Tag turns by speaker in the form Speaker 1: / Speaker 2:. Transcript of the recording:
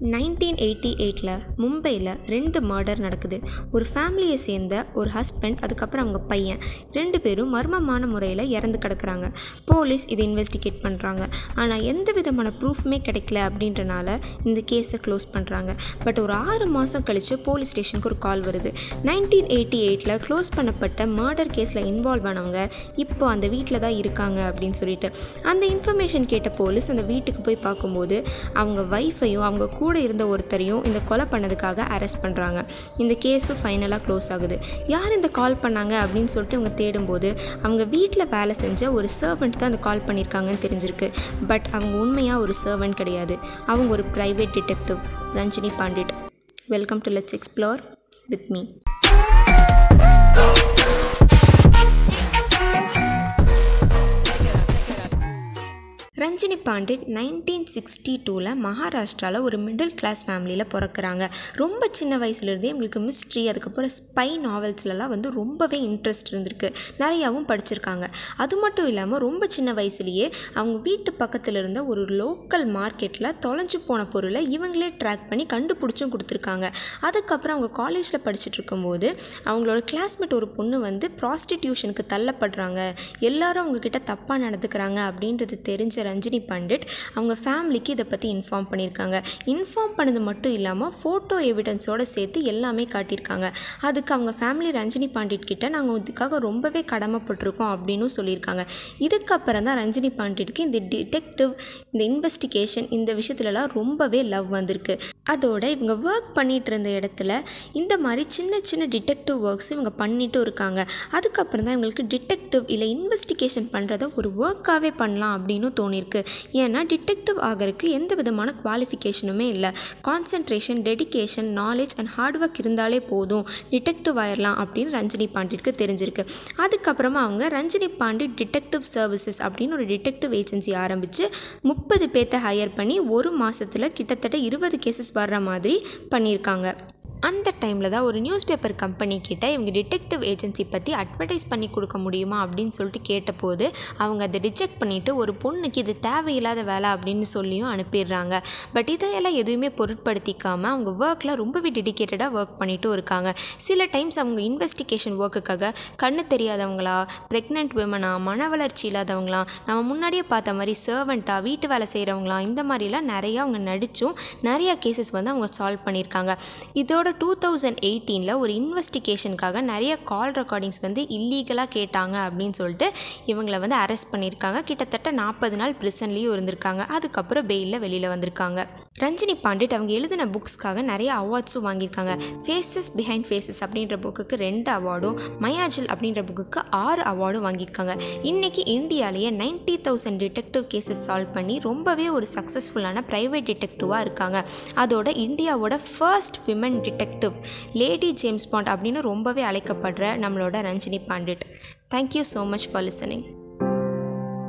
Speaker 1: Nineteen eighty எயிட்டில் மும்பையில் ரெண்டு மர்டர் நடக்குது. ஒரு ஃபேமிலியை சேர்ந்த ஒரு ஹஸ்பண்ட் அதுக்கப்புறம் அவங்க பையன் ரெண்டு பேரும் மர்மமான முறையில் இறந்து கிடக்குறாங்க. போலீஸ் இதை இன்வெஸ்டிகேட் பண்ணுறாங்க ஆனால் எந்த விதமான ப்ரூஃபுமே கிடைக்கல அப்படின்றனால இந்த கேஸை க்ளோஸ் பண்ணுறாங்க பட் ஒரு ஆறு மாதம் கழித்து போலீஸ் ஸ்டேஷனுக்கு ஒரு கால் வருது. நைன்டீன் எயிட்டி எயிட்டில் க்ளோஸ் பண்ணப்பட்ட மர்டர் கேஸில் இன்வால்வ் ஆனவங்க இப்போ அந்த வீட்டில் தான் இருக்காங்க அப்படின்னு சொல்லிட்டு அந்த இன்ஃபர்மேஷன் கேட்ட போலீஸ் அந்த வீட்டுக்கு போய் பார்க்கும்போது அவங்க ஒய்ஃபையும் அவங்க கூட கூட இருந்த ஒருத்தரையும் இந்த கொலை பண்ணதுக்காக அரெஸ்ட் பண்ணுறாங்க இந்த கேஸும் ஃபைனலாக க்ளோஸ் ஆகுது. யார் இந்த கால் பண்ணாங்க அப்படின்னு சொல்லிட்டு அவங்க தேடும்போது அவங்க வீட்டில் வேலை செஞ்ச ஒரு சர்வெண்ட் தான் அந்த கால் பண்ணியிருக்காங்கன்னு தெரிஞ்சிருக்கு. பட் அவங்க உண்மையாக ஒரு சர்வெண்ட் கிடையாது. அவங்க ஒரு private detective Ranjini Pandit. Welcome to let's explore with me Ranjini Pandit nineteen sixty டூவில் மகாராஷ்டிராவில் ஒரு மிடில் கிளாஸ் ஃபேமிலியில் பிறக்கிறாங்க. ரொம்ப சின்ன வயசுலேருந்தே இவங்களுக்கு மிஸ்ட்ரி அதுக்கப்புறம் ஸ்பை நாவல்ஸ்லலாம் வந்து ரொம்பவே இன்ட்ரெஸ்ட் இருந்திருக்கு. நிறையாவும் படிச்சிருக்காங்க. அது மட்டும் இல்லாமல் ரொம்ப சின்ன வயசுலேயே அவங்க வீட்டு பக்கத்தில் இருந்த ஒரு லோக்கல் மார்க்கெட்டில் தொலைஞ்சு போன பொருளை இவங்களே ட்ராக் பண்ணி கண்டுபிடிச்சும் கொடுத்துருக்காங்க. அதுக்கப்புறம் அவங்க காலேஜில் படிச்சுட்டு இருக்கும்போது அவங்களோட கிளாஸ்மேட் ஒரு பொண்ணு வந்து ப்ராஸ்டிடியூஷனுக்கு தள்ளப்படுறாங்க. எல்லாரும் அவங்கக்கிட்ட தப்பாக நடந்துக்கிறாங்க அப்படின்றது தெரிஞ்ச ரஞ்சினி பண்டிட் அவங்க ஃபேமிலிக்கு இதை பற்றி இன்ஃபார்ம் பண்ணியிருக்காங்க. இன்ஃபார்ம் பண்ணது மட்டும் இல்லாமல் ஃபோட்டோ எவிடன்ஸோடு சேர்த்து எல்லாமே காட்டியிருக்காங்க. அதுக்கு அவங்க ஃபேமிலி ரஞ்சினி பாண்டிட் கிட்ட நாங்கள் இதுக்காக ரொம்பவே கடமைப்பட்டிருக்கோம் அப்படின்னு சொல்லியிருக்காங்க. இதுக்கப்புறம் தான் ரஞ்சினி பாண்டிட்க்கு இந்த டிடெக்டிவ் இந்த இன்வெஸ்டிகேஷன் இந்த விஷயத்துலலாம் ரொம்பவே லவ் வந்திருக்கு. அதோட இவங்க ஒர்க் பண்ணிகிட்டு இருந்த இடத்துல இந்த மாதிரி சின்ன சின்ன டிடெக்டிவ் ஒர்க்ஸும் இவங்க பண்ணிட்டும் இருக்காங்க. அதுக்கப்புறம் தான் இவங்களுக்கு டிடெக்டிவ் இல்லை இன்வெஸ்டிகேஷன் பண்ணுறத ஒரு ஒர்க்காகவே பண்ணலாம் அப்படின்னு தோணியிருக்கு. ஏன்னா டிடெக்டிவ் ஆகிறதுக்கு எந்த விதமான குவாலிஃபிகேஷனுமே இல்லை. Concentration dedication knowledge and hard work இருந்தாலே போதும். டிடெக்டிவ் ஆயிடலாம் அப்படின்னு ரஞ்சினி பாண்டிட்க்கு தெரிஞ்சிருக்கு. அதுக்கப்புறமா அவங்க ரஞ்சினி பாண்டி டிடெக்டிவ் சர்வீசஸ் அப்படின்னு ஒரு டிடெக்டிவ் ஏஜென்சி ஆரம்பித்து முப்பது பேர்த்த ஹையர் பண்ணி ஒரு மாதத்தில் கிட்டத்தட்ட இருபது கேசஸ் வர்ற மாதிரி பண்ணியிருக்காங்க. அந்த டைமில் தான் ஒரு நியூஸ் பேப்பர் கம்பெனிக்கிட்ட இவங்க டிடெக்டிவ் ஏஜென்சி பற்றி அட்வர்டைஸ் பண்ணி கொடுக்க முடியுமா அப்படின்னு சொல்லிட்டு கேட்டபோது அவங்க அதை ரிஜெக்ட் பண்ணிவிட்டு ஒரு பொண்ணுக்கு இது தேவையில்லாத வேலை அப்படின்னு சொல்லியும் அனுப்பிடுறாங்க. பட் இதையெல்லாம் எதுவுமே பொருட்படுத்திக்காமல் அவங்க ஒர்க்கில் ரொம்பவே டெடிக்கேட்டடாக ஒர்க் பண்ணிட்டும் இருக்காங்க. சில டைம்ஸ் அவங்க இன்வெஸ்டிகேஷன் ஒர்க்குக்காக கண்ணு தெரியாதவங்களா ப்ரெக்னென்ட் விமனா மன வளர்ச்சி இல்லாதவங்களா நம்ம முன்னாடியே பார்த்த மாதிரி சர்வெண்ட்டாக வீட்டு வேலை செய்கிறவங்களாம் இந்த மாதிரிலாம் நிறையா அவங்க நடித்தும் நிறையா கேசஸ் வந்து அவங்க சால்வ் பண்ணியிருக்காங்க. இதோட டூ தௌசண்ட் எயிட்டீனில் ஒரு இன்வெஸ்டிகேஷனுக்காக நிறைய கால் ரெக்கார்டிங்ஸ் வந்து இல்லீகலாக கேட்டாங்க அப்படின்னு சொல்லிட்டு இவங்களை வந்து அரெஸ்ட் பண்ணியிருக்காங்க. கிட்டத்தட்ட நாற்பது நாள் பிரிசன்லேயும் இருந்திருக்காங்க. அதுக்கப்புறம் பெயிலில் வெளியில் வந்திருக்காங்க. ரஞ்சினி பாண்டிட் அவங்க எழுதின புக்ஸ்க்காக நிறைய அவார்ட்ஸும் வாங்கியிருக்காங்க. ஃபேஸஸ் பிஹைண்ட் ஃபேஸஸ் அப்படின்ற புக்குக்கு ரெண்டு அவார்டும் மயாஜில் அப்படின்ற புக்குக்கு ஆறு அவார்டும் வாங்கியிருக்காங்க. இன்றைக்கி இந்தியாவிலேயே ninety thousand detective cases solve பண்ணி ரொம்பவே ஒரு சக்ஸஸ்ஃபுல்லான ப்ரைவேட் டிடெக்டிவாக இருக்காங்க. அதோட இந்தியாவோட first women detective lady James Bond அப்படின்னு ரொம்பவே அழைக்கப்படுற நம்மளோட Ranjini Pandit. Thank you so much for listening